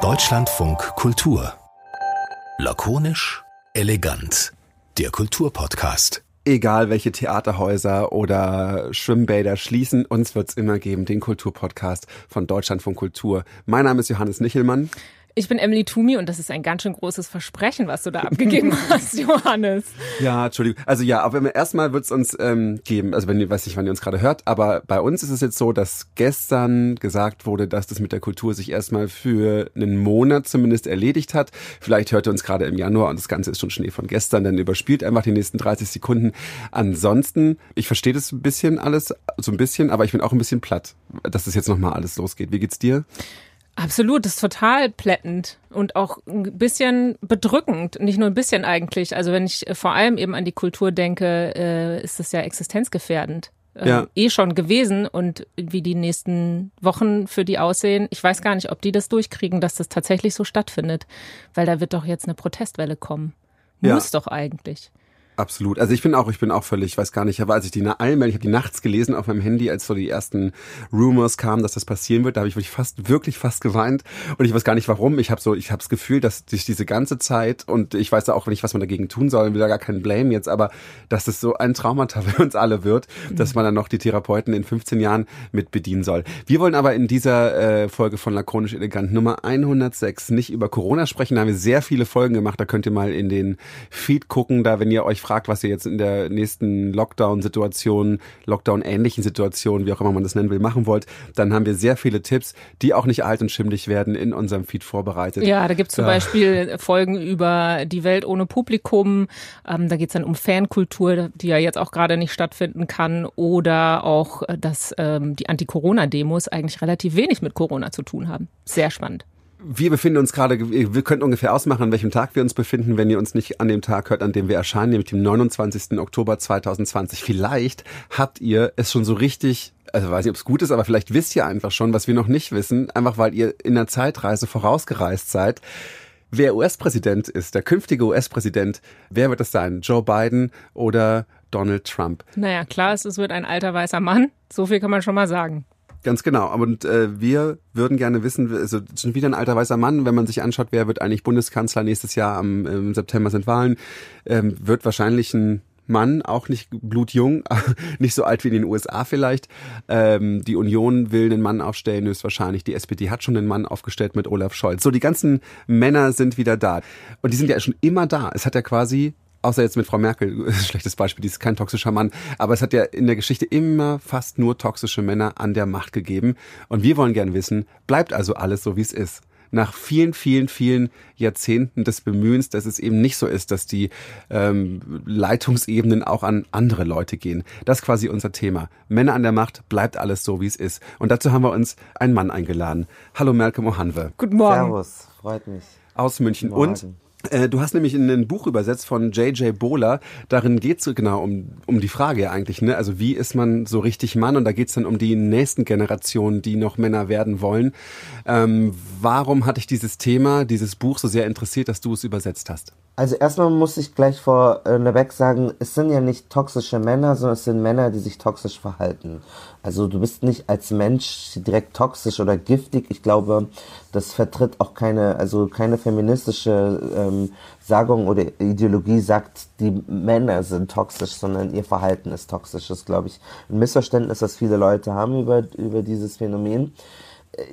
Deutschlandfunk Kultur. Lakonisch, elegant. Der Kulturpodcast. Egal welche Theaterhäuser oder Schwimmbäder schließen, uns wird's immer geben, den Kulturpodcast von Deutschlandfunk Kultur. Mein Name ist Johannes Nichelmann. Ich bin Emily Tumi und das ist ein ganz schön großes Versprechen, was du da abgegeben hast, Johannes. Ja, Entschuldigung. Also ja, aber erstmal wird es uns ähm, geben, also wenn ihr, weiß nicht, wann ihr uns gerade hört, aber bei uns ist es jetzt so, dass gestern gesagt wurde, dass das mit der Kultur sich erstmal für einen Monat zumindest erledigt hat. Vielleicht hört ihr uns gerade im Januar und das Ganze ist schon Schnee von gestern, dann überspielt einfach die nächsten 30 Sekunden. Ansonsten, ich verstehe das ein bisschen alles, so ein bisschen, aber ich bin auch ein bisschen platt, dass das jetzt nochmal alles losgeht. Wie geht's dir? Absolut, das ist total plättend und auch ein bisschen bedrückend. Nicht nur ein bisschen eigentlich. Also wenn ich vor allem eben an die Kultur denke, äh, ist das ja existenzgefährdend. Äh, ja. Eh schon gewesen und wie die nächsten Wochen für die aussehen. Ich weiß gar nicht, ob die das durchkriegen, dass das tatsächlich so stattfindet, weil da wird doch jetzt eine Protestwelle kommen. Muss ja. doch eigentlich. Absolut. Also ich bin auch, ich bin auch völlig, ich weiß gar nicht, aber als ich die Allmeldung, ich habe die nachts gelesen auf meinem Handy, als so die ersten Rumors kamen, dass das passieren wird, da habe ich wirklich fast, wirklich fast geweint und ich weiß gar nicht warum. Ich habe so, ich habe das Gefühl, dass sich diese ganze Zeit und ich weiß auch nicht, was man dagegen tun soll, will da gar keinen Blame jetzt, aber dass es so ein Traumata für uns alle wird, mhm. dass man dann noch die Therapeuten in 15 Jahren mit bedienen soll. Wir wollen aber in dieser äh, Folge von Lakonisch Elegant Nummer 106 nicht über Corona sprechen, da haben wir sehr viele Folgen gemacht, da könnt ihr mal in den Feed gucken, da wenn ihr euch fragt, was ihr jetzt in der nächsten Lockdown-Situation, Lockdown-ähnlichen Situation, wie auch immer man das nennen will, machen wollt, dann haben wir sehr viele Tipps, die auch nicht alt und schimmlig werden, in unserem Feed vorbereitet. Ja, da gibt's zum ja. Beispiel Folgen über die Welt ohne Publikum. Ähm, da geht's dann um Fankultur, die ja jetzt auch gerade nicht stattfinden kann. Oder auch, äh, dass ähm, die Anti-Corona-Demos eigentlich relativ wenig mit Corona zu tun haben. Sehr spannend wir befinden uns gerade, wir könnten ungefähr ausmachen, an welchem Tag wir uns befinden, wenn ihr uns nicht an dem Tag hört, an dem wir erscheinen, nämlich dem 29. Oktober 2020. Vielleicht habt ihr es schon so richtig, also weiß nicht, ob es gut ist, aber vielleicht wisst ihr einfach schon, was wir noch nicht wissen, einfach weil ihr in der Zeitreise vorausgereist seid. Wer US-Präsident ist, der künftige US-Präsident, wer wird es sein? Joe Biden oder Donald Trump? Naja, klar ist, es wird ein alter weißer Mann. So viel kann man schon mal sagen. Ganz genau. Und äh, wir würden gerne wissen, also schon wieder ein alter weißer Mann, wenn man sich anschaut, wer wird eigentlich Bundeskanzler nächstes Jahr am im September sind Wahlen, ähm, wird wahrscheinlich ein Mann, auch nicht blutjung, nicht so alt wie in den USA vielleicht. Ähm, die Union will einen Mann aufstellen, höchstwahrscheinlich. Die SPD hat schon einen Mann aufgestellt mit Olaf Scholz. So, die ganzen Männer sind wieder da. Und die sind ja schon immer da. Es hat ja quasi außer jetzt mit Frau Merkel, schlechtes Beispiel, die ist kein toxischer Mann, aber es hat ja in der Geschichte immer fast nur toxische Männer an der Macht gegeben. Und wir wollen gern wissen, bleibt also alles so, wie es ist? Nach vielen, vielen, vielen Jahrzehnten des Bemühens, dass es eben nicht so ist, dass die ähm, Leitungsebenen auch an andere Leute gehen. Das ist quasi unser Thema. Männer an der Macht, bleibt alles so, wie es ist. Und dazu haben wir uns einen Mann eingeladen. Hallo Malcolm Ohanwe. Guten Morgen. Servus, freut mich. Aus München. Und du hast nämlich in ein Buch übersetzt von J.J. Bohler. Darin geht es genau um, um die Frage eigentlich, ne? Also wie ist man so richtig Mann? Und da geht es dann um die nächsten Generationen, die noch Männer werden wollen. Ähm, warum hat dich dieses Thema, dieses Buch so sehr interessiert, dass du es übersetzt hast? Also erstmal muss ich gleich vorneweg sagen, es sind ja nicht toxische Männer, sondern es sind Männer, die sich toxisch verhalten. Also du bist nicht als Mensch direkt toxisch oder giftig. Ich glaube, das vertritt auch keine, also keine feministische ähm, Sagung oder Ideologie sagt, die Männer sind toxisch, sondern ihr Verhalten ist toxisch. Das ist, glaube ich, ein Missverständnis, das viele Leute haben über, über dieses Phänomen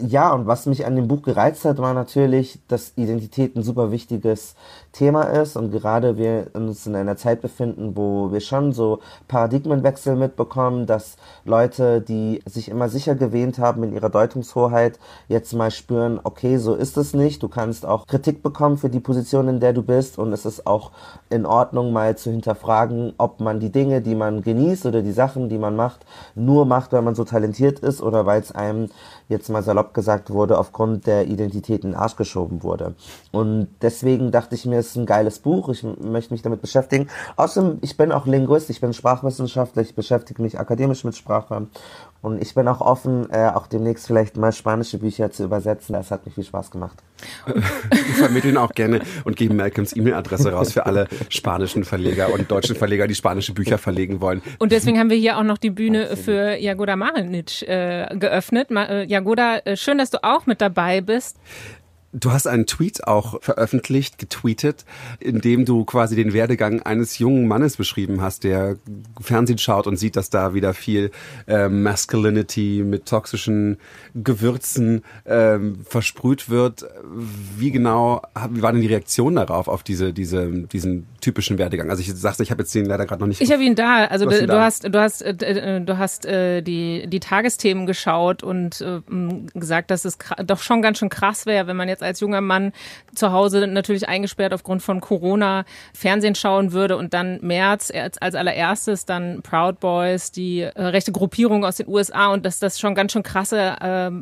ja, und was mich an dem Buch gereizt hat, war natürlich, dass Identität ein super wichtiges Thema ist und gerade wir uns in einer Zeit befinden, wo wir schon so Paradigmenwechsel mitbekommen, dass Leute, die sich immer sicher gewähnt haben in ihrer Deutungshoheit, jetzt mal spüren, okay, so ist es nicht. Du kannst auch Kritik bekommen für die Position, in der du bist und es ist auch in Ordnung, mal zu hinterfragen, ob man die Dinge, die man genießt oder die Sachen, die man macht, nur macht, weil man so talentiert ist oder weil es einem jetzt mal salopp gesagt wurde, aufgrund der Identität in den Arsch geschoben wurde. Und deswegen dachte ich mir, es ist ein geiles Buch, ich möchte mich damit beschäftigen. Außerdem, ich bin auch Linguist, ich bin Sprachwissenschaftler, ich beschäftige mich akademisch mit Sprache Und ich bin auch offen, äh, auch demnächst vielleicht mal spanische Bücher zu übersetzen. Das hat mir viel Spaß gemacht. Wir vermitteln auch gerne und geben Malcolms E-Mail-Adresse raus für alle spanischen Verleger und deutschen Verleger, die spanische Bücher verlegen wollen. Und deswegen haben wir hier auch noch die Bühne für Jagoda Marinic äh, geöffnet. Ma äh, Jagoda, äh, schön, dass du auch mit dabei bist. Du hast einen Tweet auch veröffentlicht, getweetet, in dem du quasi den Werdegang eines jungen Mannes beschrieben hast, der Fernsehen schaut und sieht, dass da wieder viel äh, Masculinity mit toxischen Gewürzen ähm, versprüht wird. Wie genau, wie war denn die Reaktion darauf, auf diese, diese, diesen typischen Werdegang? Also ich sagte, ich habe jetzt den leider gerade noch nicht. Ich habe ihn da. Also du hast, du, da. hast, du hast, äh, äh, du hast äh, die die Tagesthemen geschaut und äh, gesagt, dass es doch schon ganz schön krass wäre, wenn man jetzt jetzt als junger Mann zu Hause natürlich eingesperrt aufgrund von Corona Fernsehen schauen würde und dann März als, allererstes dann Proud Boys, die äh, rechte Gruppierung aus den USA und dass das schon ganz schön krasse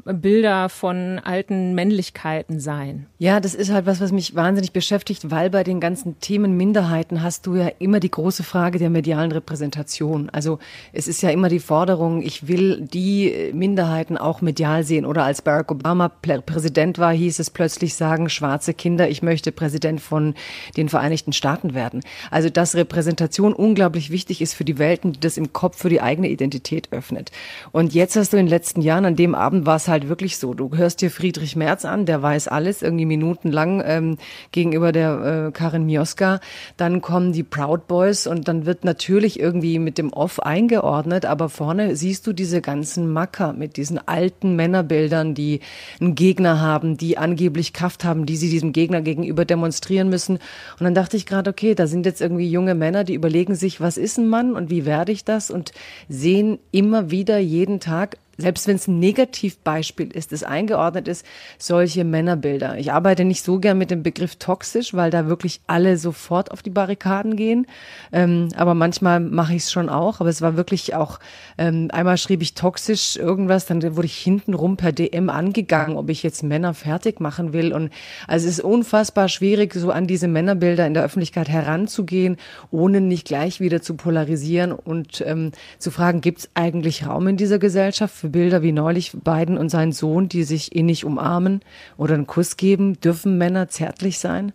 äh, Bilder von alten Männlichkeiten seien. Ja, das ist halt was, was mich wahnsinnig beschäftigt, weil bei den ganzen Themen Minderheiten hast du ja immer die große Frage der medialen Repräsentation. Also es ist ja immer die Forderung, ich will die Minderheiten auch medial sehen. Oder als Barack Obama Präsident war, hieß es plötzlich, plötzlich sagen, schwarze Kinder, ich möchte Präsident von den Vereinigten Staaten werden. Also dass Repräsentation unglaublich wichtig ist für die Welten, die das im Kopf für die eigene Identität öffnet. Und jetzt hast du in den letzten Jahren, an dem Abend war es halt wirklich so, du hörst dir Friedrich Merz an, der weiß alles, irgendwie minutenlang ähm, gegenüber der äh, Karin Mioska. Dann kommen die Proud Boys und dann wird natürlich irgendwie mit dem Off eingeordnet, aber vorne siehst du diese ganzen Macker mit diesen alten Männerbildern, die einen Gegner haben, die angeblich angeblich Kraft haben, die sie diesem Gegner gegenüber demonstrieren müssen. Und dann dachte ich gerade, okay, da sind jetzt irgendwie junge Männer, die überlegen sich, was ist ein Mann und wie werde ich das und sehen immer wieder jeden Tag selbst wenn es ein Negativbeispiel ist, das eingeordnet ist, solche Männerbilder. Ich arbeite nicht so gern mit dem Begriff toxisch, weil da wirklich alle sofort auf die Barrikaden gehen. Ähm, aber manchmal mache ich es schon auch. Aber es war wirklich auch, ähm, einmal schrieb ich toxisch irgendwas, dann wurde ich hintenrum per DM angegangen, ob ich jetzt Männer fertig machen will. Und also es ist unfassbar schwierig, so an diese Männerbilder in der Öffentlichkeit heranzugehen, ohne nicht gleich wieder zu polarisieren und ähm, zu fragen, gibt es eigentlich Raum in dieser Gesellschaft für Bilder wie neulich Biden und sein Sohn, die sich innig umarmen oder einen Kuss geben. Dürfen Männer zärtlich sein?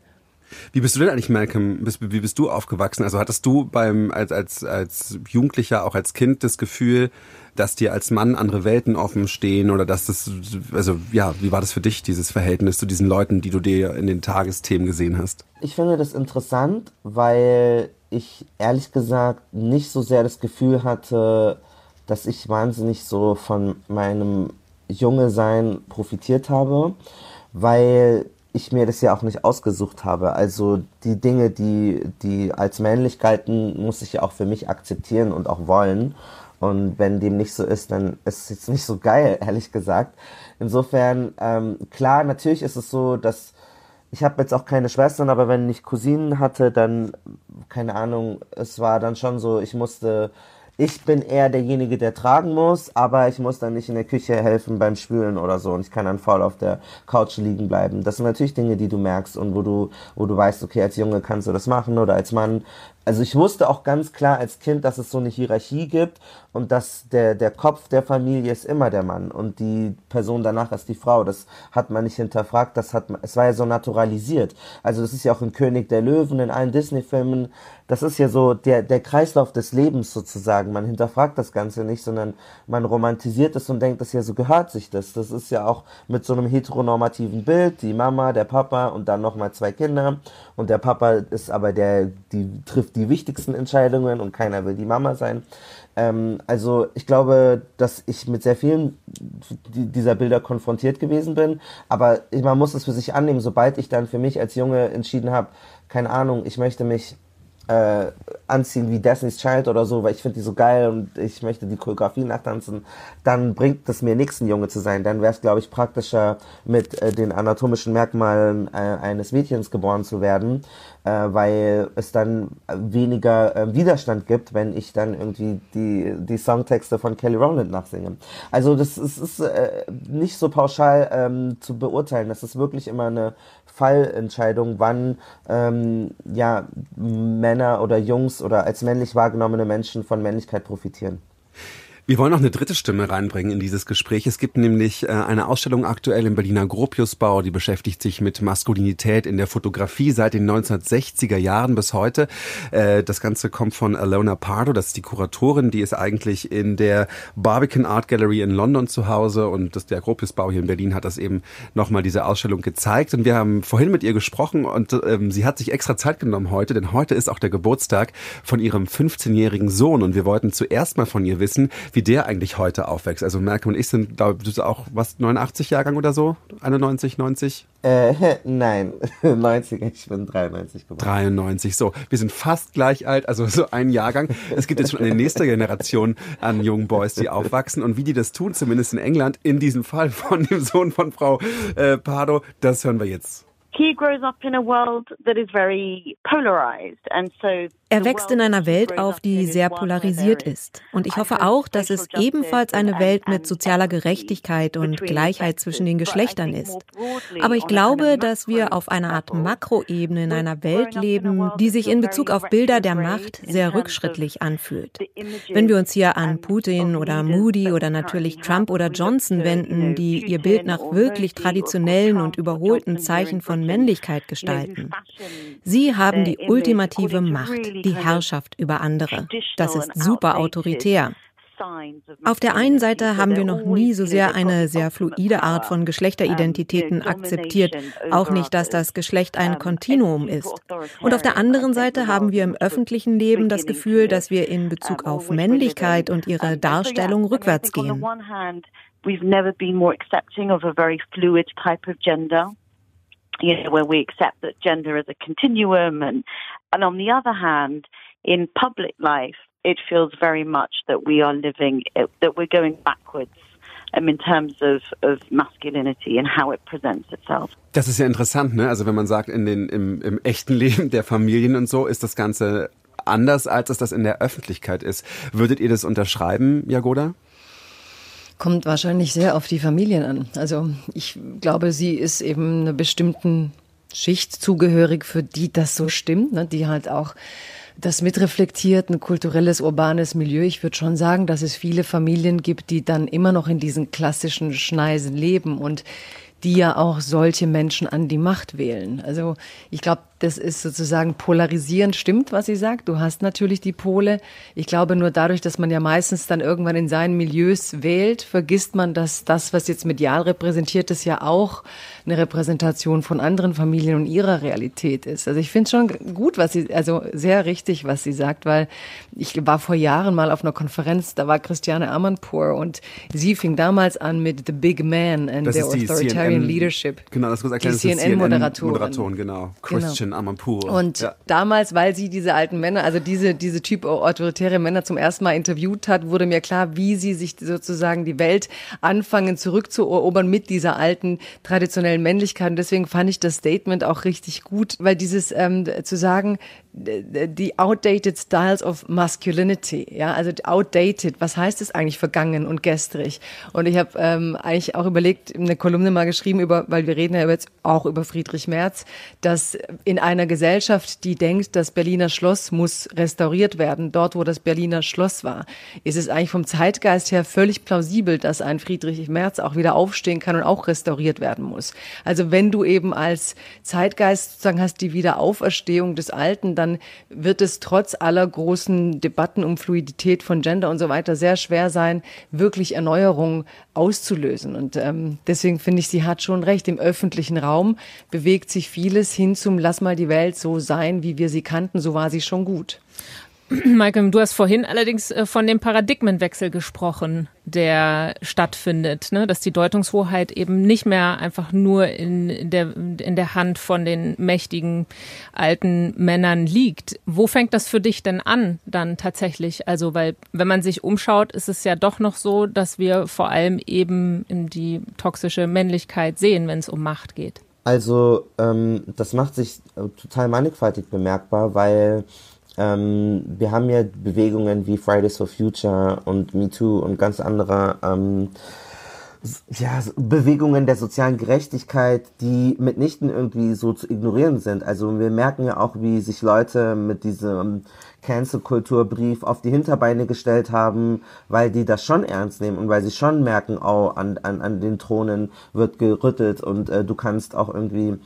Wie bist du denn eigentlich, Malcolm? Wie bist du aufgewachsen? Also hattest du beim als als als Jugendlicher auch als Kind das Gefühl, dass dir als Mann andere Welten offen stehen oder dass das also ja, wie war das für dich dieses Verhältnis zu diesen Leuten, die du dir in den Tagesthemen gesehen hast? Ich finde das interessant, weil ich ehrlich gesagt nicht so sehr das Gefühl hatte, dass ich wahnsinnig so von meinem Junge sein profitiert habe, weil ich mir das ja auch nicht ausgesucht habe. Also die Dinge, die, die als Männlichkeiten muss ich ja auch für mich akzeptieren und auch wollen. Und wenn dem nicht so ist, dann ist es jetzt nicht so geil, ehrlich gesagt. Insofern, ähm, klar, natürlich ist es so, dass ich habe jetzt auch keine Schwestern, aber wenn ich Cousinen hatte, dann, keine Ahnung, es war dann schon so, ich musste ich bin eher derjenige, der tragen muss, aber ich muss dann nicht in der Küche helfen beim Spülen oder so und ich kann dann faul auf der Couch liegen bleiben. Das sind natürlich Dinge, die du merkst und wo du, wo du weißt, okay, als Junge kannst du das machen oder als Mann also ich wusste auch ganz klar als Kind, dass es so eine Hierarchie gibt und dass der, der Kopf der Familie ist immer der Mann und die Person danach ist die Frau. Das hat man nicht hinterfragt, das hat es war ja so naturalisiert. Also das ist ja auch in König der Löwen, in allen Disney-Filmen, das ist ja so der, der Kreislauf des Lebens sozusagen. Man hinterfragt das Ganze nicht, sondern man romantisiert es und denkt, das ja so gehört sich das. Das ist ja auch mit so einem heteronormativen Bild, die Mama, der Papa und dann nochmal zwei Kinder und der Papa ist aber der, die trifft die wichtigsten Entscheidungen und keiner will die Mama sein. Ähm, also ich glaube, dass ich mit sehr vielen dieser Bilder konfrontiert gewesen bin, aber man muss es für sich annehmen, sobald ich dann für mich als Junge entschieden habe, keine Ahnung, ich möchte mich äh, anziehen wie Destiny's Child oder so, weil ich finde die so geil und ich möchte die Choreografie nachtanzen, dann bringt es mir nichts, ein Junge zu sein. Dann wäre es, glaube ich, praktischer, mit äh, den anatomischen Merkmalen äh, eines Mädchens geboren zu werden, äh, weil es dann weniger äh, Widerstand gibt, wenn ich dann irgendwie die, die Songtexte von Kelly Rowland nachsinge. Also das ist, ist äh, nicht so pauschal ähm, zu beurteilen. Das ist wirklich immer eine Fallentscheidung, wann ähm, ja, Männer oder Jungs oder als männlich wahrgenommene Menschen von Männlichkeit profitieren. Wir wollen noch eine dritte Stimme reinbringen in dieses Gespräch. Es gibt nämlich äh, eine Ausstellung aktuell im Berliner Gropiusbau, die beschäftigt sich mit Maskulinität in der Fotografie seit den 1960er Jahren bis heute. Äh, das Ganze kommt von Alona Pardo, das ist die Kuratorin, die ist eigentlich in der Barbican Art Gallery in London zu Hause und das, der Gropiusbau hier in Berlin hat das eben nochmal diese Ausstellung gezeigt und wir haben vorhin mit ihr gesprochen und ähm, sie hat sich extra Zeit genommen heute, denn heute ist auch der Geburtstag von ihrem 15-jährigen Sohn und wir wollten zuerst mal von ihr wissen, wie der eigentlich heute aufwächst. Also Merkel und ich sind, glaube ich, auch was 89 Jahrgang oder so, 91, 90. Äh, nein, 90, ich bin 93 geboren. 93, so. Wir sind fast gleich alt, also so ein Jahrgang. Es gibt jetzt schon eine nächste Generation an jungen Boys, die aufwachsen. Und wie die das tun, zumindest in England, in diesem Fall von dem Sohn von Frau äh, Pardo, das hören wir jetzt. He grows up in a world that is very polarized and so er wächst in einer Welt auf, die sehr polarisiert ist. Und ich hoffe auch, dass es ebenfalls eine Welt mit sozialer Gerechtigkeit und Gleichheit zwischen den Geschlechtern ist. Aber ich glaube, dass wir auf einer Art Makroebene in einer Welt leben, die sich in Bezug auf Bilder der Macht sehr rückschrittlich anfühlt. Wenn wir uns hier an Putin oder Moody oder natürlich Trump oder Johnson wenden, die ihr Bild nach wirklich traditionellen und überholten Zeichen von Männlichkeit gestalten. Sie haben die ultimative Macht die Herrschaft über andere. Das ist super autoritär. Auf der einen Seite haben wir noch nie so sehr eine sehr fluide Art von Geschlechteridentitäten akzeptiert, auch nicht, dass das Geschlecht ein Kontinuum ist. Und auf der anderen Seite haben wir im öffentlichen Leben das Gefühl, dass wir in Bezug auf Männlichkeit und ihre Darstellung rückwärts gehen. We've never been more accepting of a very fluid type of gender you know, where we accept that gender is a continuum. And, and on the other hand, in public life, it feels very much that we are living, that we're going backwards. In terms of, of masculinity and how it presents itself. Das ist ja interessant, ne? Also wenn man sagt, in den, im, im echten Leben der Familien und so ist das Ganze anders, als es das in der Öffentlichkeit ist. Würdet ihr das unterschreiben, Jagoda? Kommt wahrscheinlich sehr auf die Familien an. Also ich glaube, sie ist eben einer bestimmten Schicht zugehörig, für die das so stimmt, ne? die halt auch das mitreflektiert, ein kulturelles, urbanes Milieu. Ich würde schon sagen, dass es viele Familien gibt, die dann immer noch in diesen klassischen Schneisen leben und die ja auch solche Menschen an die Macht wählen. Also ich glaube, das ist sozusagen polarisierend, stimmt, was sie sagt. Du hast natürlich die Pole. Ich glaube nur dadurch, dass man ja meistens dann irgendwann in seinen Milieus wählt, vergisst man, dass das, was jetzt medial repräsentiert ist, ja auch eine Repräsentation von anderen Familien und ihrer Realität ist. Also ich finde schon gut, was sie, also sehr richtig, was sie sagt, weil ich war vor Jahren mal auf einer Konferenz, da war Christiane Amanpour und sie fing damals an mit The Big Man and das the Authoritarian CNN, Leadership. Genau, das muss erklären, die CNN-Moderatorin. CNN genau. Christian genau. Amanpour. Und ja. damals, weil sie diese alten Männer, also diese, diese Typ autoritäre Männer zum ersten Mal interviewt hat, wurde mir klar, wie sie sich sozusagen die Welt anfangen zurückzuerobern mit dieser alten traditionellen Männlichkeit. Und deswegen fand ich das Statement auch richtig gut, weil dieses ähm, zu sagen, die outdated styles of masculinity, ja, also outdated, was heißt es eigentlich vergangen und gestrig? Und ich habe ähm, eigentlich auch überlegt, eine Kolumne mal geschrieben über, weil wir reden ja jetzt auch über Friedrich Merz, dass in einer Gesellschaft, die denkt, das Berliner Schloss muss restauriert werden, dort wo das Berliner Schloss war, ist es eigentlich vom Zeitgeist her völlig plausibel, dass ein Friedrich Merz auch wieder aufstehen kann und auch restauriert werden muss. Also wenn du eben als Zeitgeist sozusagen hast die Wiederauferstehung des Alten, dann wird es trotz aller großen Debatten um Fluidität von Gender und so weiter sehr schwer sein, wirklich Erneuerung auszulösen. Und ähm, deswegen finde ich, sie hat schon recht. Im öffentlichen Raum bewegt sich vieles hin zum Lass mal die Welt so sein, wie wir sie kannten. So war sie schon gut. Michael, du hast vorhin allerdings äh, von dem Paradigmenwechsel gesprochen, der stattfindet, ne? dass die Deutungshoheit eben nicht mehr einfach nur in der, in der Hand von den mächtigen alten Männern liegt. Wo fängt das für dich denn an dann tatsächlich? Also, weil wenn man sich umschaut, ist es ja doch noch so, dass wir vor allem eben die toxische Männlichkeit sehen, wenn es um Macht geht. Also, ähm, das macht sich äh, total mannigfaltig bemerkbar, weil ähm, wir haben ja Bewegungen wie Fridays for Future und Me Too und ganz andere ähm, ja, Bewegungen der sozialen Gerechtigkeit, die mitnichten irgendwie so zu ignorieren sind. Also wir merken ja auch, wie sich Leute mit diesem Cancel-Kulturbrief auf die Hinterbeine gestellt haben, weil die das schon ernst nehmen und weil sie schon merken, oh, an, an, an den Thronen wird gerüttelt und äh, du kannst auch irgendwie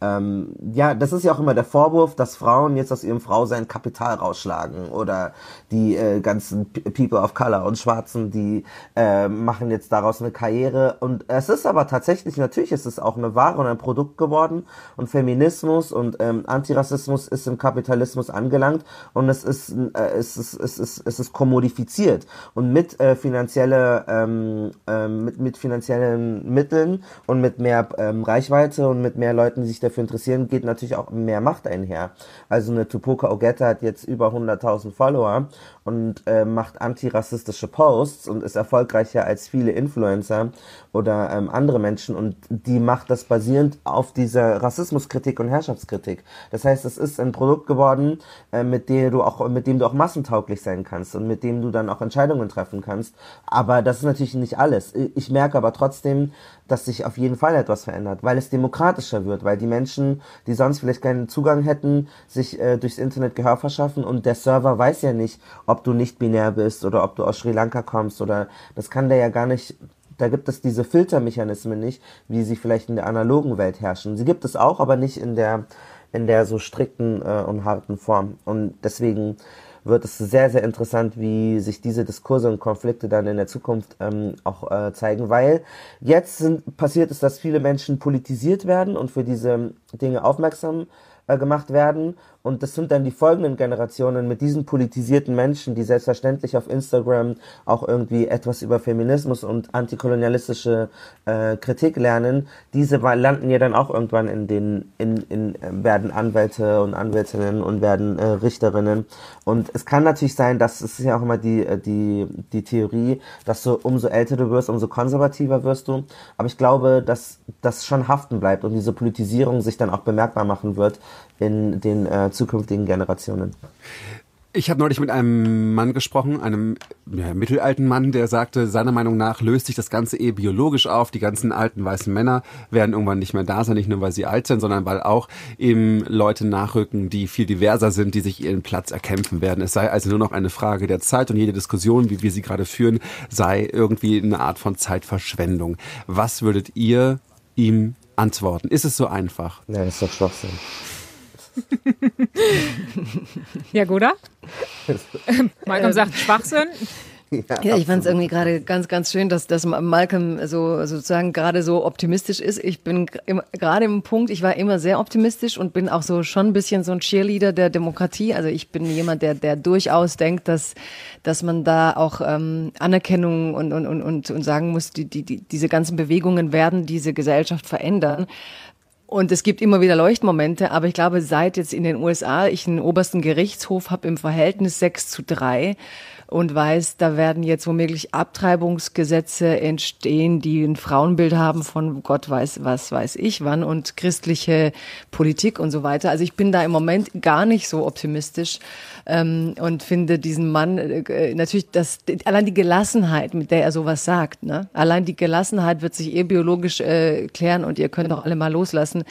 ähm, ja, das ist ja auch immer der Vorwurf, dass Frauen jetzt aus ihrem Frausein Kapital rausschlagen oder die äh, ganzen People of Color und Schwarzen, die äh, machen jetzt daraus eine Karriere. Und es ist aber tatsächlich, natürlich ist es auch eine Ware und ein Produkt geworden. Und Feminismus und ähm, Antirassismus ist im Kapitalismus angelangt. Und es ist, äh, es ist, es ist, es ist kommodifiziert. Und mit äh, finanzielle, ähm, äh, mit, mit finanziellen Mitteln und mit mehr ähm, Reichweite und mit mehr Leuten, die sich dafür interessieren, geht natürlich auch mehr Macht einher. Also eine Tupoka Ogetta hat jetzt über 100.000 Follower und äh, macht antirassistische Posts und ist erfolgreicher als viele Influencer oder ähm, andere Menschen und die macht das basierend auf dieser Rassismuskritik und Herrschaftskritik. Das heißt, es ist ein Produkt geworden, äh, mit dem du auch mit dem du auch massentauglich sein kannst und mit dem du dann auch Entscheidungen treffen kannst. Aber das ist natürlich nicht alles. Ich merke aber trotzdem, dass sich auf jeden Fall etwas verändert, weil es demokratischer wird, weil die Menschen, die sonst vielleicht keinen Zugang hätten, sich äh, durchs Internet Gehör verschaffen und der Server weiß ja nicht, ob du nicht binär bist oder ob du aus Sri Lanka kommst oder das kann der ja gar nicht da gibt es diese Filtermechanismen nicht, wie sie vielleicht in der analogen Welt herrschen. Sie gibt es auch, aber nicht in der in der so strikten äh, und harten Form. Und deswegen wird es sehr, sehr interessant, wie sich diese Diskurse und Konflikte dann in der Zukunft ähm, auch äh, zeigen, weil jetzt sind, passiert es, dass viele Menschen politisiert werden und für diese Dinge aufmerksam äh, gemacht werden und das sind dann die folgenden Generationen mit diesen politisierten Menschen, die selbstverständlich auf Instagram auch irgendwie etwas über Feminismus und antikolonialistische äh, Kritik lernen. Diese landen ja dann auch irgendwann in den, in, in, äh, werden Anwälte und Anwältinnen und werden äh, Richterinnen. Und es kann natürlich sein, dass es ist ja auch immer die, äh, die, die Theorie, dass du umso älter du wirst, umso konservativer wirst du. Aber ich glaube, dass das schon haften bleibt und diese Politisierung sich dann auch bemerkbar machen wird in den äh, zukünftigen Generationen. Ich habe neulich mit einem Mann gesprochen, einem ja, mittelalten Mann, der sagte, seiner Meinung nach löst sich das Ganze eh biologisch auf. Die ganzen alten weißen Männer werden irgendwann nicht mehr da sein, nicht nur weil sie alt sind, sondern weil auch eben Leute nachrücken, die viel diverser sind, die sich ihren Platz erkämpfen werden. Es sei also nur noch eine Frage der Zeit und jede Diskussion, wie wir sie gerade führen, sei irgendwie eine Art von Zeitverschwendung. Was würdet ihr ihm antworten? Ist es so einfach? Nein, ist doch Schwachsinn. Ja, Guda? Malcolm sagt Schwachsinn. Ja, ja, ich fand es irgendwie gerade ganz, ganz schön, dass, dass Malcolm so sozusagen gerade so optimistisch ist. Ich bin gerade im Punkt, ich war immer sehr optimistisch und bin auch so schon ein bisschen so ein Cheerleader der Demokratie. Also ich bin jemand, der, der durchaus denkt, dass, dass man da auch ähm, Anerkennung und, und, und, und sagen muss, die, die, die, diese ganzen Bewegungen werden diese Gesellschaft verändern. Und es gibt immer wieder Leuchtmomente, aber ich glaube, seit jetzt in den USA ich einen obersten Gerichtshof habe im Verhältnis 6 zu 3 und weiß, da werden jetzt womöglich Abtreibungsgesetze entstehen, die ein Frauenbild haben von Gott weiß was weiß ich wann und christliche Politik und so weiter. Also ich bin da im Moment gar nicht so optimistisch ähm, und finde diesen Mann äh, natürlich das allein die Gelassenheit, mit der er sowas sagt, ne? Allein die Gelassenheit wird sich eh biologisch äh, klären und ihr könnt auch alle mal loslassen,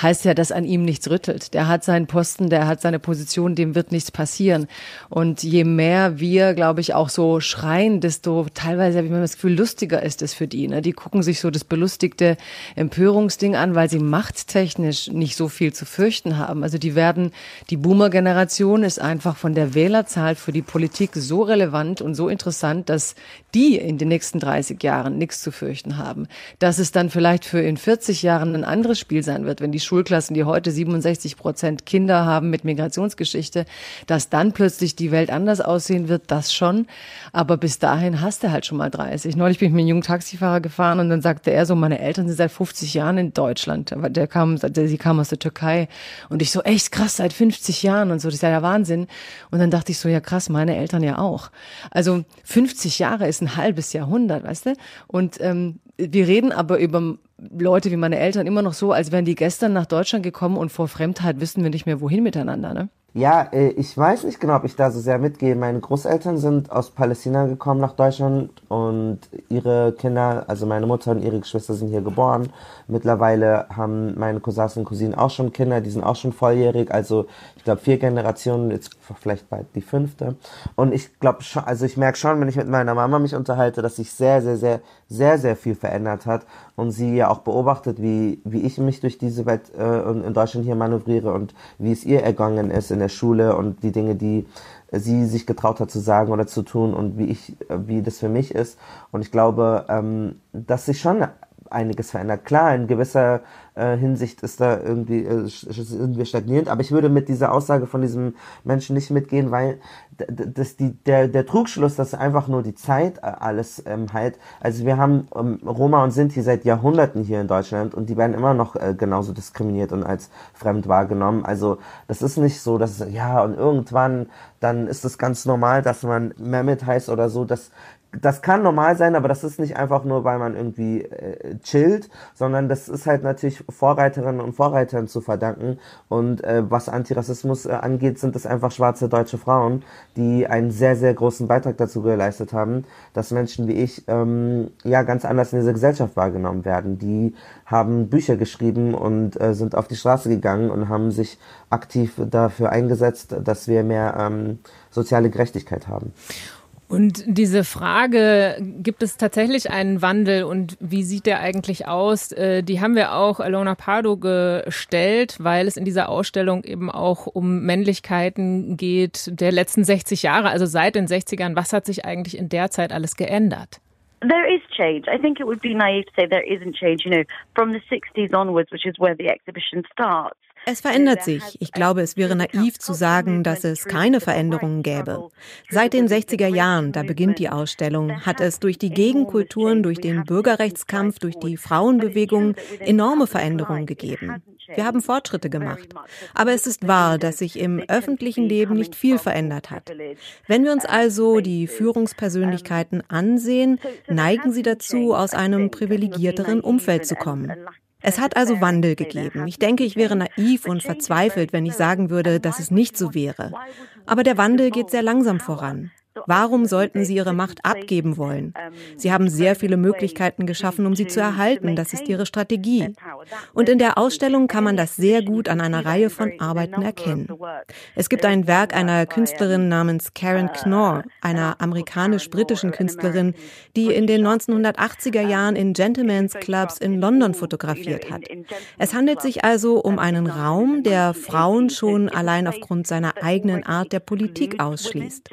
heißt ja, dass an ihm nichts rüttelt. Der hat seinen Posten, der hat seine Position, dem wird nichts passieren. Und je mehr wir, glaube ich, auch so schreien, desto teilweise habe ich mir das Gefühl, lustiger ist es für die. Ne? Die gucken sich so das belustigte Empörungsding an, weil sie machttechnisch nicht so viel zu fürchten haben. Also die werden, die Boomer-Generation ist einfach von der Wählerzahl für die Politik so relevant und so interessant, dass die in den nächsten 30 Jahren nichts zu fürchten haben. Dass es dann vielleicht für in 40 Jahren ein anderes Spiel sein wird, wenn die Schulklassen, die heute 67 Prozent Kinder haben mit Migrationsgeschichte, dass dann plötzlich die Welt anders aussehen wird, das schon. Aber bis dahin hast du halt schon mal 30. Neulich bin ich mit einem jungen Taxifahrer gefahren und dann sagte er so, meine Eltern sind seit 50 Jahren in Deutschland. Der kam, der, sie kam aus der Türkei. Und ich so, echt krass, seit 50 Jahren und so. Das ist ja der Wahnsinn. Und dann dachte ich so, ja krass, meine Eltern ja auch. Also 50 Jahre ist ein halbes Jahrhundert, weißt du? Und ähm, wir reden aber über Leute wie meine Eltern immer noch so, als wären die gestern nach Deutschland gekommen und vor Fremdheit wissen wir nicht mehr wohin miteinander. Ne? Ja, äh, ich weiß nicht genau, ob ich da so sehr mitgehe. Meine Großeltern sind aus Palästina gekommen nach Deutschland und ihre Kinder, also meine Mutter und ihre Geschwister sind hier geboren. Mittlerweile haben meine Cousins und Cousinen auch schon Kinder, die sind auch schon volljährig. Also ich glaube vier Generationen, jetzt vielleicht bald die fünfte. Und ich glaube schon, also ich merke schon, wenn ich mit meiner Mama mich unterhalte, dass sich sehr, sehr, sehr, sehr, sehr viel verändert hat und sie ja auch beobachtet, wie, wie ich mich durch diese Welt äh, in Deutschland hier manövriere und wie es ihr ergangen ist in der Schule und die Dinge, die sie sich getraut hat zu sagen oder zu tun und wie ich, wie das für mich ist. Und ich glaube, ähm, dass sich schon einiges verändert. Klar, in gewisser äh, Hinsicht ist da irgendwie äh, wir stagnierend, aber ich würde mit dieser Aussage von diesem Menschen nicht mitgehen, weil das die der der Trugschluss, dass einfach nur die Zeit äh, alles ähm, halt. Also wir haben ähm, Roma und Sinti seit Jahrhunderten hier in Deutschland und die werden immer noch äh, genauso diskriminiert und als fremd wahrgenommen. Also das ist nicht so, dass ja und irgendwann dann ist es ganz normal, dass man Mehmet heißt oder so. Das das kann normal sein, aber das ist nicht einfach nur, weil man irgendwie äh, chillt, sondern das ist halt natürlich Vorreiterinnen und Vorreitern zu verdanken. Und äh, was Antirassismus äh, angeht, sind es einfach schwarze deutsche Frauen, die einen sehr, sehr großen Beitrag dazu geleistet haben, dass Menschen wie ich ähm, ja ganz anders in dieser Gesellschaft wahrgenommen werden. Die haben Bücher geschrieben und äh, sind auf die Straße gegangen und haben sich aktiv dafür eingesetzt, dass wir mehr ähm, soziale Gerechtigkeit haben. Und diese Frage, gibt es tatsächlich einen Wandel und wie sieht der eigentlich aus? Äh, die haben wir auch Alona Pardo gestellt, weil es in dieser Ausstellung eben auch um Männlichkeiten geht der letzten 60 Jahre, also seit den 60ern. Was hat sich eigentlich in der Zeit alles geändert? There is change. I think it would be naive to say there isn't change. You know, from the 60s onwards, which is where the exhibition starts. Es verändert sich. Ich glaube, es wäre naiv zu sagen, dass es keine Veränderungen gäbe. Seit den 60er Jahren, da beginnt die Ausstellung, hat es durch die Gegenkulturen, durch den Bürgerrechtskampf, durch die Frauenbewegung enorme Veränderungen gegeben. Wir haben Fortschritte gemacht. Aber es ist wahr, dass sich im öffentlichen Leben nicht viel verändert hat. Wenn wir uns also die Führungspersönlichkeiten ansehen, neigen sie dazu, aus einem privilegierteren Umfeld zu kommen. Es hat also Wandel gegeben. Ich denke, ich wäre naiv und verzweifelt, wenn ich sagen würde, dass es nicht so wäre. Aber der Wandel geht sehr langsam voran. Warum sollten sie ihre Macht abgeben wollen? Sie haben sehr viele Möglichkeiten geschaffen, um sie zu erhalten. Das ist ihre Strategie. Und in der Ausstellung kann man das sehr gut an einer Reihe von Arbeiten erkennen. Es gibt ein Werk einer Künstlerin namens Karen Knorr, einer amerikanisch-britischen Künstlerin, die in den 1980er Jahren in Gentlemen's Clubs in London fotografiert hat. Es handelt sich also um einen Raum, der Frauen schon allein aufgrund seiner eigenen Art der Politik ausschließt.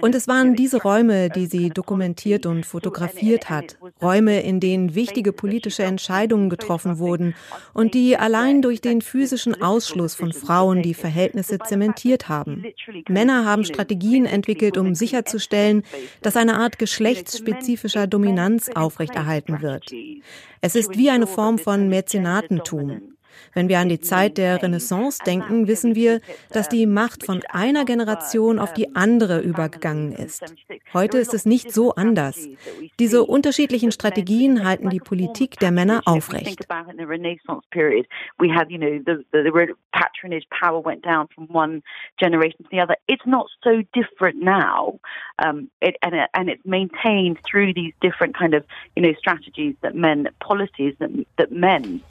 Und es waren diese Räume, die sie dokumentiert und fotografiert hat. Räume, in denen wichtige politische Entscheidungen getroffen wurden und die allein durch den physischen Ausschluss von Frauen die Verhältnisse zementiert haben. Männer haben Strategien entwickelt, um sicherzustellen, dass eine Art geschlechtsspezifischer Dominanz aufrechterhalten wird. Es ist wie eine Form von Mäzenatentum. Wenn wir an die Zeit der Renaissance denken, wissen wir, dass die Macht von einer Generation auf die andere übergegangen ist. Heute ist es nicht so anders. Diese unterschiedlichen Strategien halten die Politik der Männer aufrecht. Um, it, and, it, and it's maintained through these different kind of, you know, strategies that men, policies that, that men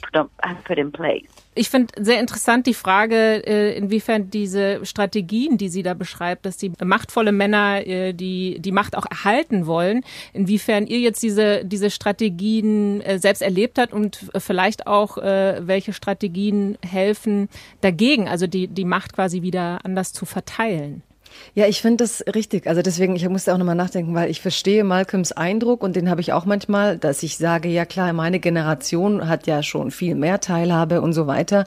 have put in place. Ich finde sehr interessant die Frage, äh, inwiefern diese Strategien, die sie da beschreibt, dass die machtvolle Männer äh, die, die Macht auch erhalten wollen, inwiefern ihr jetzt diese, diese Strategien äh, selbst erlebt habt und vielleicht auch welche Strategien helfen dagegen, also die, die Macht quasi wieder anders zu verteilen. Ja, ich finde das richtig. Also deswegen, ich musste auch nochmal nachdenken, weil ich verstehe Malcolms Eindruck und den habe ich auch manchmal, dass ich sage, ja klar, meine Generation hat ja schon viel mehr Teilhabe und so weiter.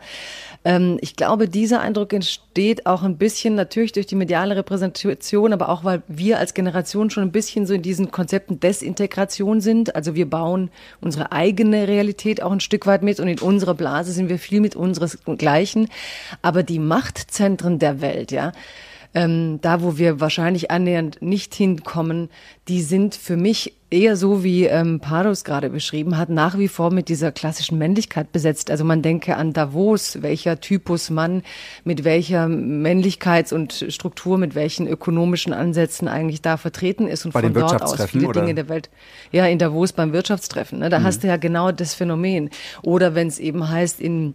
Ähm, ich glaube, dieser Eindruck entsteht auch ein bisschen natürlich durch die mediale Repräsentation, aber auch, weil wir als Generation schon ein bisschen so in diesen Konzepten Desintegration sind. Also wir bauen unsere eigene Realität auch ein Stück weit mit und in unserer Blase sind wir viel mit unseresgleichen. Aber die Machtzentren der Welt, ja, ähm, da wo wir wahrscheinlich annähernd nicht hinkommen, die sind für mich eher so, wie ähm, Paros gerade beschrieben hat, nach wie vor mit dieser klassischen Männlichkeit besetzt. Also man denke an Davos, welcher Typus Mann mit welcher Männlichkeits- und Struktur, mit welchen ökonomischen Ansätzen eigentlich da vertreten ist und Bei von dort aus viele oder? Dinge in der Welt. Ja, in Davos beim Wirtschaftstreffen. Ne, da mhm. hast du ja genau das Phänomen. Oder wenn es eben heißt, in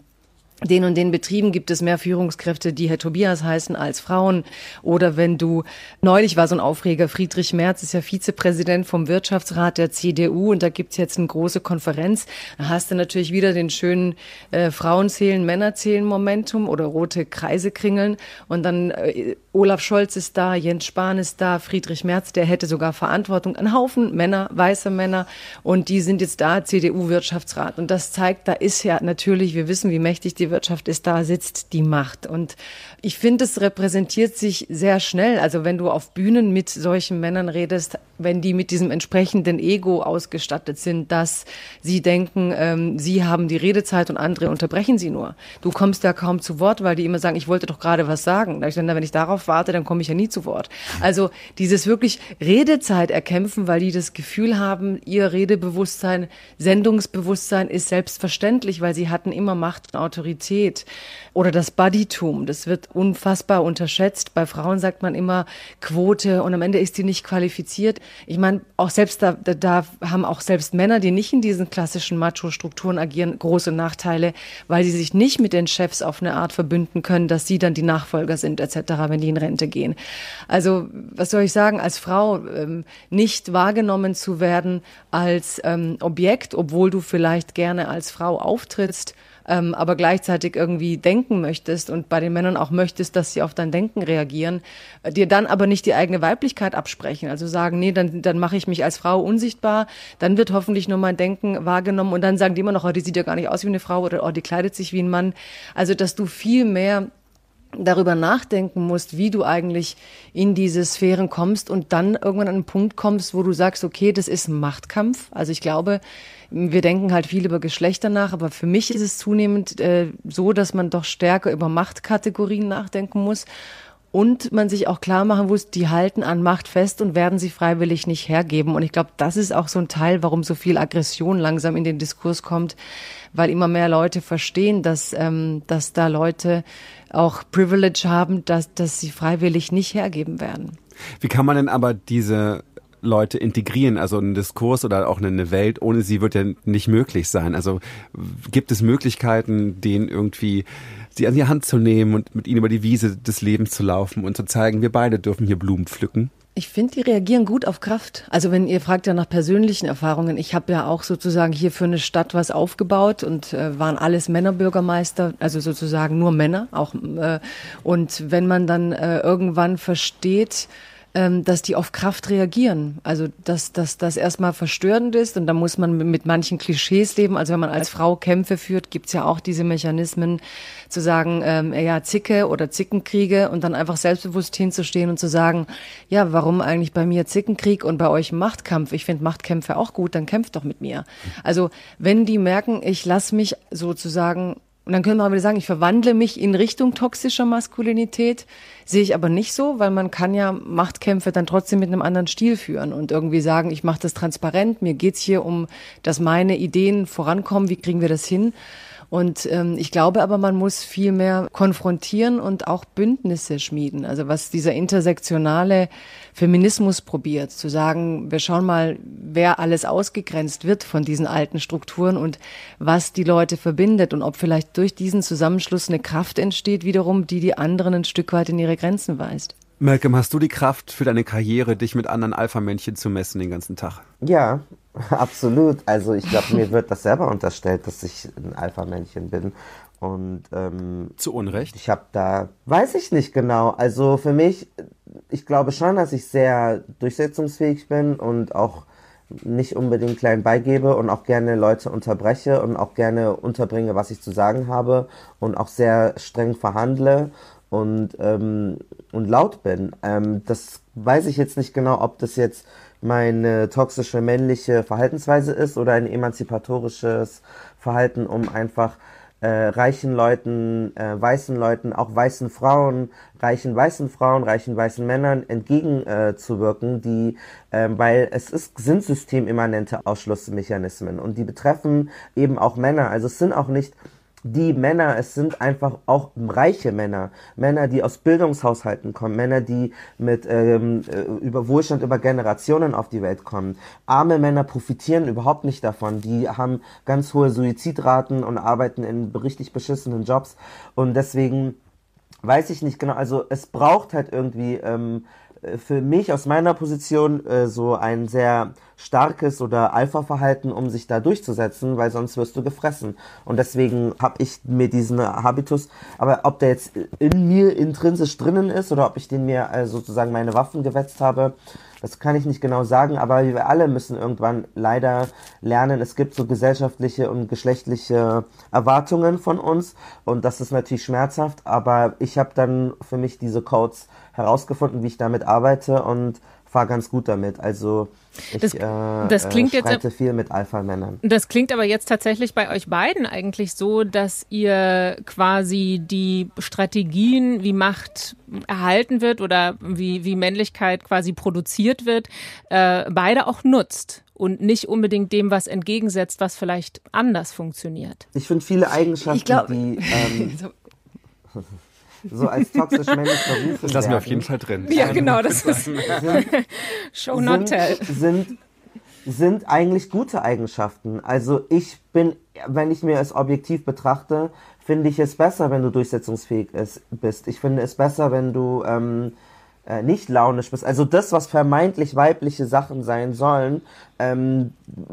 den und den Betrieben gibt es mehr Führungskräfte, die Herr Tobias heißen als Frauen. Oder wenn du, neulich war so ein Aufreger, Friedrich Merz ist ja Vizepräsident vom Wirtschaftsrat der CDU und da gibt's jetzt eine große Konferenz. Da hast du natürlich wieder den schönen äh, Frauenzählen, Männerzählen Momentum oder rote Kreise kringeln. Und dann äh, Olaf Scholz ist da, Jens Spahn ist da, Friedrich Merz, der hätte sogar Verantwortung. Ein Haufen Männer, weiße Männer und die sind jetzt da, CDU-Wirtschaftsrat. Und das zeigt, da ist ja natürlich, wir wissen, wie mächtig die Wirtschaft ist, da sitzt die Macht. Und ich finde, es repräsentiert sich sehr schnell. Also wenn du auf Bühnen mit solchen Männern redest, wenn die mit diesem entsprechenden Ego ausgestattet sind, dass sie denken, ähm, sie haben die Redezeit und andere unterbrechen sie nur. Du kommst ja kaum zu Wort, weil die immer sagen, ich wollte doch gerade was sagen. Wenn ich darauf warte, dann komme ich ja nie zu Wort. Also dieses wirklich Redezeit erkämpfen, weil die das Gefühl haben, ihr Redebewusstsein, Sendungsbewusstsein ist selbstverständlich, weil sie hatten immer Macht und Autorität. Oder das Buddytum, das wird unfassbar unterschätzt. Bei Frauen sagt man immer Quote und am Ende ist die nicht qualifiziert. Ich meine, auch selbst da, da haben auch selbst Männer, die nicht in diesen klassischen Macho-Strukturen agieren, große Nachteile, weil sie sich nicht mit den Chefs auf eine Art verbünden können, dass sie dann die Nachfolger sind etc., wenn die in Rente gehen. Also was soll ich sagen, als Frau ähm, nicht wahrgenommen zu werden als ähm, Objekt, obwohl du vielleicht gerne als Frau auftrittst, ähm, aber gleichzeitig irgendwie denken möchtest und bei den Männern auch möchtest, dass sie auf dein Denken reagieren, äh, dir dann aber nicht die eigene Weiblichkeit absprechen. Also sagen, nee, dann, dann mache ich mich als Frau unsichtbar, dann wird hoffentlich nur mein Denken wahrgenommen und dann sagen die immer noch, oh, die sieht ja gar nicht aus wie eine Frau oder oh, die kleidet sich wie ein Mann. Also, dass du viel mehr darüber nachdenken musst, wie du eigentlich in diese Sphären kommst und dann irgendwann an einen Punkt kommst, wo du sagst, okay, das ist ein Machtkampf. Also ich glaube, wir denken halt viel über Geschlechter nach, aber für mich ist es zunehmend äh, so, dass man doch stärker über Machtkategorien nachdenken muss und man sich auch klar machen muss, die halten an Macht fest und werden sie freiwillig nicht hergeben. Und ich glaube, das ist auch so ein Teil, warum so viel Aggression langsam in den Diskurs kommt, weil immer mehr Leute verstehen, dass, ähm, dass da Leute auch Privilege haben, dass, dass sie freiwillig nicht hergeben werden. Wie kann man denn aber diese Leute integrieren, also einen Diskurs oder auch eine Welt, ohne sie wird ja nicht möglich sein. Also gibt es Möglichkeiten, denen irgendwie sie an die Hand zu nehmen und mit ihnen über die Wiese des Lebens zu laufen und zu zeigen, wir beide dürfen hier Blumen pflücken? Ich finde, die reagieren gut auf Kraft. Also wenn ihr fragt ja nach persönlichen Erfahrungen, ich habe ja auch sozusagen hier für eine Stadt was aufgebaut und äh, waren alles Männerbürgermeister, also sozusagen nur Männer auch. Äh, und wenn man dann äh, irgendwann versteht, ähm, dass die auf Kraft reagieren. Also dass, dass das erstmal verstörend ist und da muss man mit manchen Klischees leben. Also wenn man als Frau Kämpfe führt, gibt's ja auch diese Mechanismen zu sagen, ähm, ja, Zicke oder Zickenkriege und dann einfach selbstbewusst hinzustehen und zu sagen, ja, warum eigentlich bei mir Zickenkrieg und bei euch Machtkampf? Ich finde Machtkämpfe auch gut, dann kämpft doch mit mir. Also wenn die merken, ich lasse mich sozusagen und dann können wir aber sagen, ich verwandle mich in Richtung toxischer Maskulinität. Sehe ich aber nicht so, weil man kann ja Machtkämpfe dann trotzdem mit einem anderen Stil führen und irgendwie sagen, ich mache das transparent, mir geht's hier um, dass meine Ideen vorankommen, wie kriegen wir das hin? Und ähm, ich glaube aber, man muss viel mehr konfrontieren und auch Bündnisse schmieden. Also was dieser intersektionale Feminismus probiert, zu sagen, wir schauen mal, wer alles ausgegrenzt wird von diesen alten Strukturen und was die Leute verbindet und ob vielleicht durch diesen Zusammenschluss eine Kraft entsteht, wiederum, die die anderen ein Stück weit in ihre Grenzen weist. Malcolm, hast du die Kraft für deine Karriere, dich mit anderen Alpha-Männchen zu messen den ganzen Tag? Ja, absolut. Also ich glaube, mir wird das selber unterstellt, dass ich ein Alpha-Männchen bin. Und ähm, zu Unrecht. Ich habe da, weiß ich nicht genau. Also für mich, ich glaube schon, dass ich sehr durchsetzungsfähig bin und auch nicht unbedingt klein beigebe und auch gerne Leute unterbreche und auch gerne unterbringe, was ich zu sagen habe und auch sehr streng verhandle und, ähm, und laut bin. Ähm, das weiß ich jetzt nicht genau, ob das jetzt meine toxische männliche Verhaltensweise ist oder ein emanzipatorisches Verhalten, um einfach äh, reichen Leuten, äh, weißen Leuten, auch weißen Frauen, reichen weißen Frauen, reichen weißen Männern entgegenzuwirken, äh, die, äh, weil es ist, sind systemimmanente Ausschlussmechanismen und die betreffen eben auch Männer. Also es sind auch nicht die Männer, es sind einfach auch reiche Männer, Männer, die aus Bildungshaushalten kommen, Männer, die mit ähm, äh, über Wohlstand über Generationen auf die Welt kommen. Arme Männer profitieren überhaupt nicht davon. Die haben ganz hohe Suizidraten und arbeiten in richtig beschissenen Jobs und deswegen weiß ich nicht genau. Also es braucht halt irgendwie ähm, für mich aus meiner Position äh, so ein sehr starkes oder Alpha-Verhalten, um sich da durchzusetzen, weil sonst wirst du gefressen. Und deswegen habe ich mir diesen Habitus, aber ob der jetzt in mir intrinsisch drinnen ist oder ob ich den mir äh, sozusagen meine Waffen gewetzt habe, das kann ich nicht genau sagen, aber wir alle müssen irgendwann leider lernen, es gibt so gesellschaftliche und geschlechtliche Erwartungen von uns. Und das ist natürlich schmerzhaft, aber ich habe dann für mich diese Codes herausgefunden, wie ich damit arbeite und fahre ganz gut damit. Also ich das, äh, das klingt äh, jetzt viel mit Alpha-Männern. Das klingt aber jetzt tatsächlich bei euch beiden eigentlich so, dass ihr quasi die Strategien, wie Macht erhalten wird oder wie, wie Männlichkeit quasi produziert wird, äh, beide auch nutzt und nicht unbedingt dem was entgegensetzt, was vielleicht anders funktioniert. Ich finde viele Eigenschaften, glaub, die ähm, so als toxisch männlich verrufen Das lassen wir auf jeden Fall drin. Ja, genau, das ist sind, Show not tell. Sind, sind eigentlich gute Eigenschaften. Also ich bin, wenn ich mir es objektiv betrachte, finde ich es besser, wenn du durchsetzungsfähig ist, bist. Ich finde es besser, wenn du ähm, äh, nicht launisch bist. Also das, was vermeintlich weibliche Sachen sein sollen, ähm,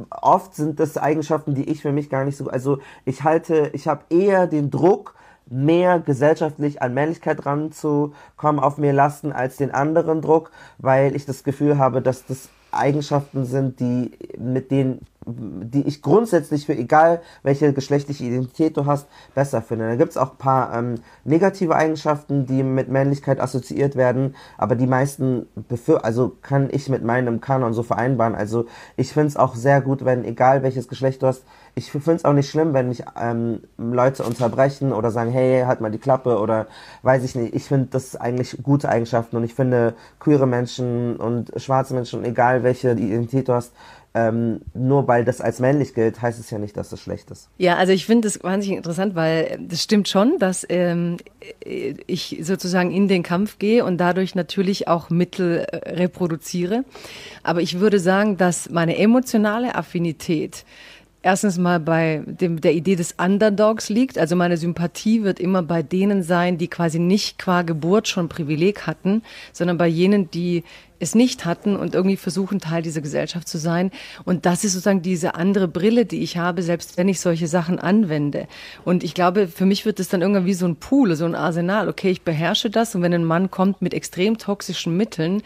oft sind das Eigenschaften, die ich für mich gar nicht so. Also ich halte, ich habe eher den Druck, mehr gesellschaftlich an Männlichkeit ranzukommen, auf mir lasten als den anderen Druck, weil ich das Gefühl habe, dass das Eigenschaften sind, die mit denen die ich grundsätzlich für egal welche geschlechtliche Identität du hast, besser finde. Da gibt's auch ein paar ähm, negative Eigenschaften, die mit Männlichkeit assoziiert werden, aber die meisten also kann ich mit meinem Kanon so vereinbaren. Also ich find's auch sehr gut, wenn egal welches Geschlecht du hast, ich find's auch nicht schlimm, wenn mich ähm, Leute unterbrechen oder sagen, hey, halt mal die Klappe oder weiß ich nicht. Ich finde das eigentlich gute Eigenschaften und ich finde queere Menschen und schwarze Menschen, egal welche Identität du hast, ähm, nur weil das als männlich gilt, heißt es ja nicht, dass es schlecht ist. Ja, also ich finde das wahnsinnig interessant, weil das stimmt schon, dass ähm, ich sozusagen in den Kampf gehe und dadurch natürlich auch Mittel äh, reproduziere. Aber ich würde sagen, dass meine emotionale Affinität erstens mal bei dem, der Idee des Underdogs liegt. Also meine Sympathie wird immer bei denen sein, die quasi nicht qua Geburt schon Privileg hatten, sondern bei jenen, die es nicht hatten und irgendwie versuchen, Teil dieser Gesellschaft zu sein. Und das ist sozusagen diese andere Brille, die ich habe, selbst wenn ich solche Sachen anwende. Und ich glaube, für mich wird es dann irgendwann wie so ein Pool, so ein Arsenal. Okay, ich beherrsche das und wenn ein Mann kommt mit extrem toxischen Mitteln,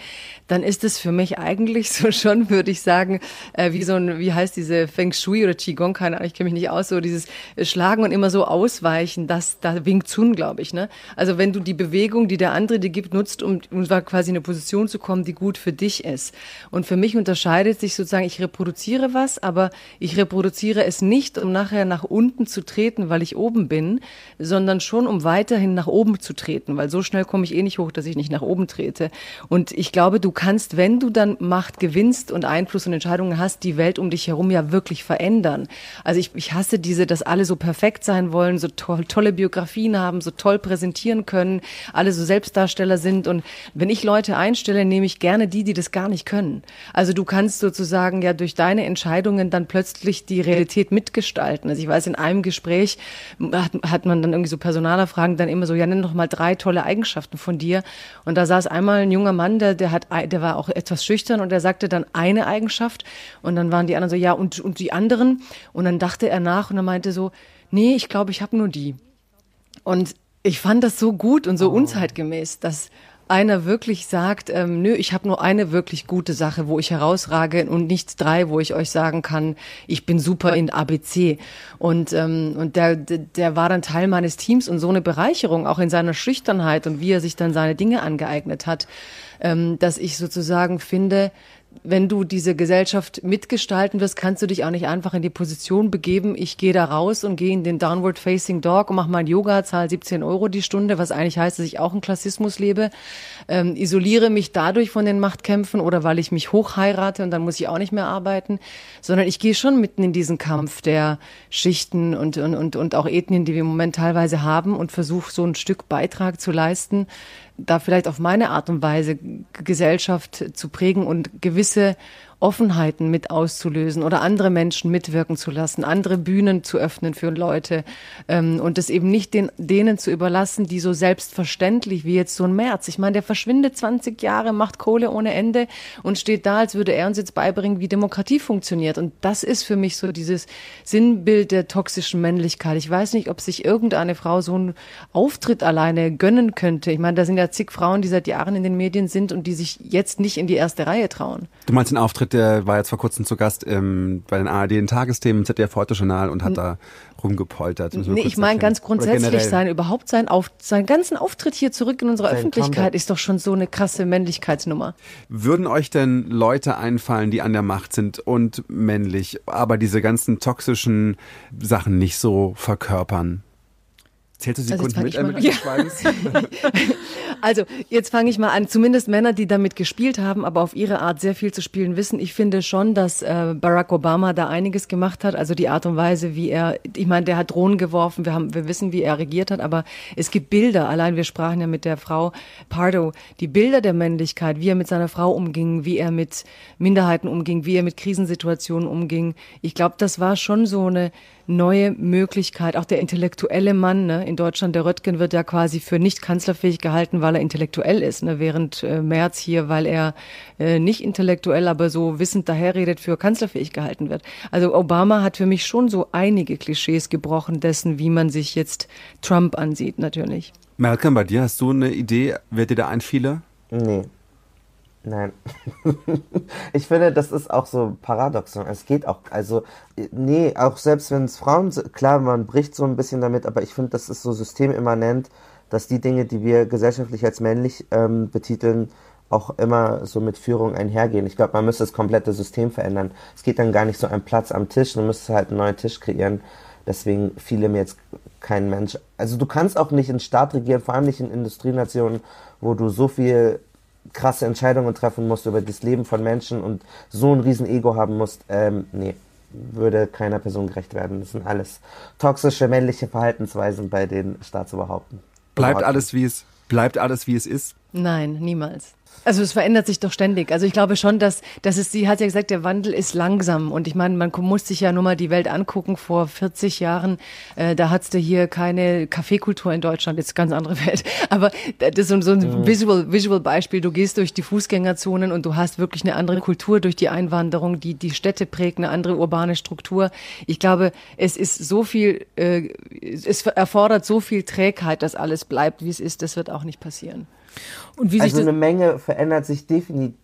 dann ist es für mich eigentlich so schon, würde ich sagen, äh, wie so ein, wie heißt diese Feng Shui oder Qigong, keine Ahnung, ich kenne mich nicht aus, so dieses Schlagen und immer so ausweichen, das, da winkt Zun, glaube ich. Ne? Also wenn du die Bewegung, die der andere dir gibt, nutzt, um, um quasi in eine Position zu kommen, die gut für dich ist. Und für mich unterscheidet sich sozusagen, ich reproduziere was, aber ich reproduziere es nicht, um nachher nach unten zu treten, weil ich oben bin, sondern schon, um weiterhin nach oben zu treten, weil so schnell komme ich eh nicht hoch, dass ich nicht nach oben trete. Und ich glaube, du kannst, wenn du dann Macht gewinnst und Einfluss und Entscheidungen hast, die Welt um dich herum ja wirklich verändern. Also ich, ich hasse diese, dass alle so perfekt sein wollen, so toll, tolle Biografien haben, so toll präsentieren können, alle so Selbstdarsteller sind. Und wenn ich Leute einstelle, nehme ich gerne die, die das gar nicht können. Also du kannst sozusagen ja durch deine Entscheidungen dann plötzlich die Realität mitgestalten. Also ich weiß, in einem Gespräch hat, hat man dann irgendwie so Personalerfragen dann immer so, ja, nenn doch mal drei tolle Eigenschaften von dir. Und da saß einmal ein junger Mann, der, der hat, der war auch etwas schüchtern und der sagte dann eine Eigenschaft. Und dann waren die anderen so, ja, und, und die anderen? Und dann dachte er nach und er meinte so, nee, ich glaube, ich habe nur die. Und ich fand das so gut und so oh. unzeitgemäß, dass einer wirklich sagt, ähm, nö, ich habe nur eine wirklich gute Sache, wo ich herausrage und nicht drei, wo ich euch sagen kann, ich bin super in ABC. Und, ähm, und der, der war dann Teil meines Teams und so eine Bereicherung, auch in seiner Schüchternheit und wie er sich dann seine Dinge angeeignet hat, ähm, dass ich sozusagen finde, wenn du diese Gesellschaft mitgestalten wirst, kannst du dich auch nicht einfach in die Position begeben, ich gehe da raus und gehe in den Downward Facing Dog und mache mein Yoga, zahle 17 Euro die Stunde, was eigentlich heißt, dass ich auch einen Klassismus lebe, ähm, isoliere mich dadurch von den Machtkämpfen oder weil ich mich hochheirate und dann muss ich auch nicht mehr arbeiten, sondern ich gehe schon mitten in diesen Kampf der Schichten und, und, und, und auch Ethnien, die wir im Moment teilweise haben und versuche so ein Stück Beitrag zu leisten, da vielleicht auf meine Art und Weise Gesellschaft zu prägen und gewisse Offenheiten mit auszulösen oder andere Menschen mitwirken zu lassen, andere Bühnen zu öffnen für Leute ähm, und es eben nicht den, denen zu überlassen, die so selbstverständlich wie jetzt so ein März. Ich meine, der verschwindet 20 Jahre, macht Kohle ohne Ende und steht da, als würde er uns jetzt beibringen, wie Demokratie funktioniert. Und das ist für mich so dieses Sinnbild der toxischen Männlichkeit. Ich weiß nicht, ob sich irgendeine Frau so einen Auftritt alleine gönnen könnte. Ich meine, da sind ja zig Frauen, die seit Jahren in den Medien sind und die sich jetzt nicht in die erste Reihe trauen. Du meinst den Auftritt der war jetzt vor kurzem zu Gast im, bei den ARD in Tagesthemen, ZDF Heute Journal und hat da rumgepoltert. Nee, ich meine ganz grundsätzlich sein, überhaupt sein, auf, seinen ganzen Auftritt hier zurück in unserer Öffentlichkeit Comeback. ist doch schon so eine krasse Männlichkeitsnummer. Würden euch denn Leute einfallen, die an der Macht sind und männlich, aber diese ganzen toxischen Sachen nicht so verkörpern? Zählst du Sekunden also mit, äh, mit ja. Also jetzt fange ich mal an. Zumindest Männer, die damit gespielt haben, aber auf ihre Art sehr viel zu spielen wissen. Ich finde schon, dass äh, Barack Obama da einiges gemacht hat. Also die Art und Weise, wie er, ich meine, der hat Drohnen geworfen. Wir haben, wir wissen, wie er regiert hat. Aber es gibt Bilder. Allein wir sprachen ja mit der Frau Pardo. Die Bilder der Männlichkeit, wie er mit seiner Frau umging, wie er mit Minderheiten umging, wie er mit Krisensituationen umging. Ich glaube, das war schon so eine neue Möglichkeit. Auch der intellektuelle Mann ne, in Deutschland, der Röttgen, wird ja quasi für nicht kanzlerfähig gehalten, weil er intellektuell ist. Ne, während äh, Merz hier, weil er äh, nicht intellektuell, aber so wissend daherredet, für kanzlerfähig gehalten wird. Also Obama hat für mich schon so einige Klischees gebrochen dessen, wie man sich jetzt Trump ansieht, natürlich. Malcolm, bei dir hast du eine Idee, wer dir da einfiele? Nee. Nein. ich finde, das ist auch so paradoxon. Es geht auch, also, nee, auch selbst wenn es Frauen, klar, man bricht so ein bisschen damit, aber ich finde, das ist so systemimmanent, dass die Dinge, die wir gesellschaftlich als männlich ähm, betiteln, auch immer so mit Führung einhergehen. Ich glaube, man müsste das komplette System verändern. Es geht dann gar nicht so ein Platz am Tisch, man müsste halt einen neuen Tisch kreieren. Deswegen fiele mir jetzt kein Mensch. Also du kannst auch nicht in Staat regieren, vor allem nicht in Industrienationen, wo du so viel krasse Entscheidungen treffen musst über das Leben von Menschen und so ein riesen Ego haben musst, ähm, nee, würde keiner Person gerecht werden. Das sind alles toxische männliche Verhaltensweisen bei den Staatsoberhaupten. Bleibt alles wie es bleibt alles wie es ist? Nein, niemals. Also es verändert sich doch ständig. Also ich glaube schon, dass, dass es, sie hat ja gesagt, der Wandel ist langsam. Und ich meine, man muss sich ja nur mal die Welt angucken. Vor 40 Jahren, äh, da hattest du hier keine Kaffeekultur in Deutschland, jetzt ganz andere Welt. Aber das ist so, ein mhm. Visual, Visual Beispiel. Du gehst durch die Fußgängerzonen und du hast wirklich eine andere Kultur durch die Einwanderung, die die Städte prägt, eine andere urbane Struktur. Ich glaube, es ist so viel, äh, es erfordert so viel Trägheit, dass alles bleibt, wie es ist. Das wird auch nicht passieren. Und wie also eine Menge verändert sich definitiv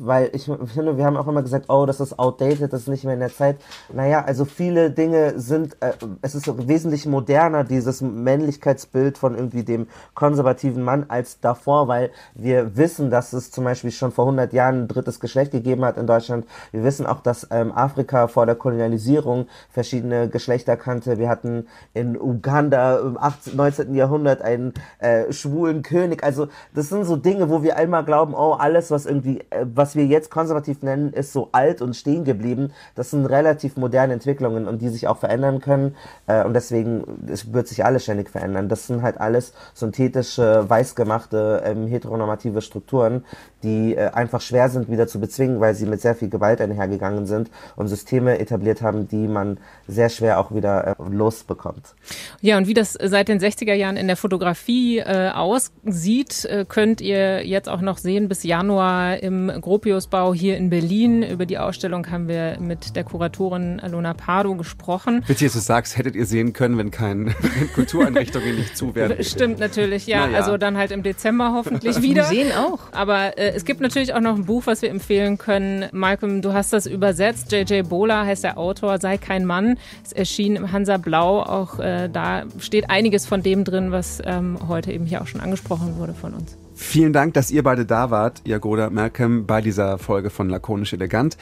weil ich finde, wir haben auch immer gesagt, oh, das ist outdated, das ist nicht mehr in der Zeit. Naja, also viele Dinge sind, äh, es ist wesentlich moderner, dieses Männlichkeitsbild von irgendwie dem konservativen Mann als davor, weil wir wissen, dass es zum Beispiel schon vor 100 Jahren ein drittes Geschlecht gegeben hat in Deutschland. Wir wissen auch, dass ähm, Afrika vor der Kolonialisierung verschiedene Geschlechter kannte. Wir hatten in Uganda im 18, 19. Jahrhundert einen äh, schwulen König. Also das sind so Dinge, wo wir einmal glauben, oh, alles, was irgendwie äh, was wir jetzt konservativ nennen, ist so alt und stehen geblieben. Das sind relativ moderne Entwicklungen und die sich auch verändern können. Äh, und deswegen es wird sich alles ständig verändern. Das sind halt alles synthetische, weißgemachte, ähm, heteronormative Strukturen, die äh, einfach schwer sind wieder zu bezwingen, weil sie mit sehr viel Gewalt einhergegangen sind und Systeme etabliert haben, die man sehr schwer auch wieder äh, losbekommt. Ja, und wie das seit den 60er Jahren in der Fotografie äh, aussieht, äh, könnt ihr jetzt auch noch sehen bis Januar im Gropiusbau hier in Berlin. Über die Ausstellung haben wir mit der Kuratorin Alona Pardo gesprochen. Witzig, dass du sagst, hättet ihr sehen können, wenn keine Kultureinrichtungen nicht zu werden. Stimmt natürlich, ja. ja. Also dann halt im Dezember hoffentlich wieder. Museen auch. Aber äh, es gibt natürlich auch noch ein Buch, was wir empfehlen können. Malcolm, du hast das übersetzt. J.J. Bola heißt der Autor, Sei kein Mann. Es erschien im Hansa Blau. Auch äh, da steht einiges von dem drin, was ähm, heute eben hier auch schon angesprochen wurde von uns. Vielen Dank, dass ihr beide da wart, Jagoda Malcolm, bei dieser Folge von Lakonisch Elegant.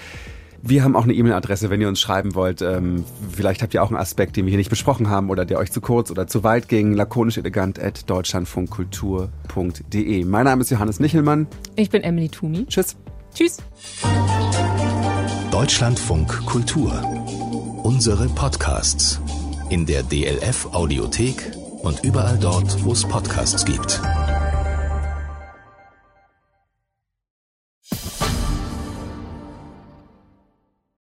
Wir haben auch eine E-Mail-Adresse, wenn ihr uns schreiben wollt. Ähm, vielleicht habt ihr auch einen Aspekt, den wir hier nicht besprochen haben oder der euch zu kurz oder zu weit ging. lakonischelegant at deutschlandfunkkultur.de. Mein Name ist Johannes Nichelmann. Ich bin Emily Tumi. Tschüss. Tschüss. Deutschlandfunk Kultur. Unsere Podcasts in der DLF Audiothek und überall dort, wo es Podcasts gibt.